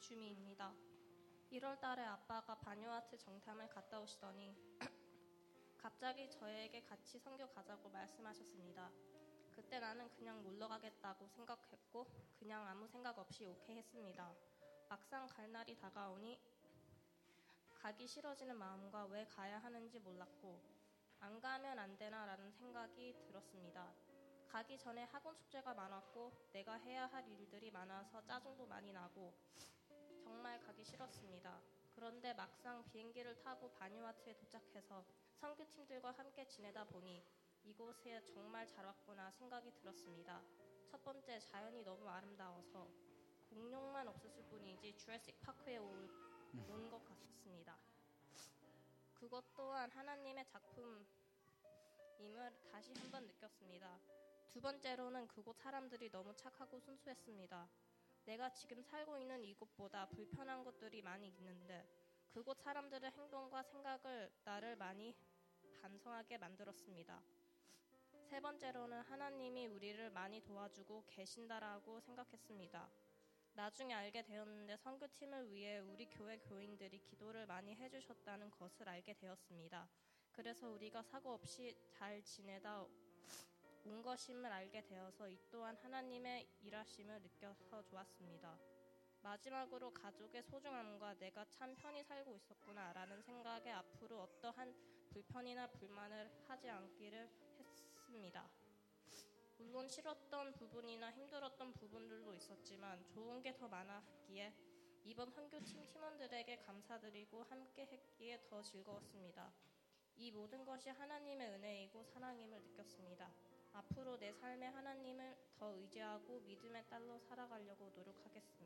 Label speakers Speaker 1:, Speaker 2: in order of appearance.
Speaker 1: 이주미입니다. 1월 달에 아빠가 바뉴아트 정탐을 갔다 오시더니 갑자기 저에게 같이 선교 가자고 말씀하셨습니다. 그때 나는 그냥 놀러 가겠다고 생각했고 그냥 아무 생각 없이 오케이 했습니다. 막상 갈 날이 다가오니 가기 싫어지는 마음과 왜 가야 하는지 몰랐고 안 가면 안 되나라는 생각이 들었습니다. 가기 전에 학원 숙제가 많았고 내가 해야 할 일들이 많아서 짜증도 많이 나고 정말 가기 싫었습니다. 그런데 막상 비행기를 타고 바뉴아트에 도착해서 선교팀들과 함께 지내다 보니 이곳에 정말 잘 왔구나 생각이 들었습니다. 첫 번째 자연이 너무 아름다워서 공룡만 없었을 뿐이지 주라식 파크에 온 것 같습니다. 그것 또한 하나님의 작품임을 다시 한번 느꼈습니다. 두 번째로는 그곳 사람들이 너무 착하고 순수했습니다. 내가 지금 살고 있는 이곳보다 불편한 것들이 많이 있는데 그곳 사람들의 행동과 생각을 나를 많이 반성하게 만들었습니다. 세 번째로는 하나님이 우리를 많이 도와주고 계신다라고 생각했습니다. 나중에 알게 되었는데 선교팀을 위해 우리 교회 교인들이 기도를 많이 해주셨다는 것을 알게 되었습니다. 그래서 우리가 사고 없이 잘 지내다 온 것임을 알게 되어서 이 또한 하나님의 일하심을 느껴서 좋았습니다. 마지막으로 가족의 소중함과 내가 참 편히 살고 있었구나라는 생각에 앞으로 어떠한 불편이나 불만을 하지 않기를 했습니다. 물론 싫었던 부분이나 힘들었던 부분들도 있었지만 좋은 게 더 많았기에 이번 선교팀 팀원들에게 감사드리고 함께 했기에 더 즐거웠습니다. 이 모든 것이 하나님의 은혜이고 사랑임을 느꼈습니다. 앞으로 내 삶에 하나님을 더 의지하고 믿음의 딸로 살아가려고 노력하겠습니다.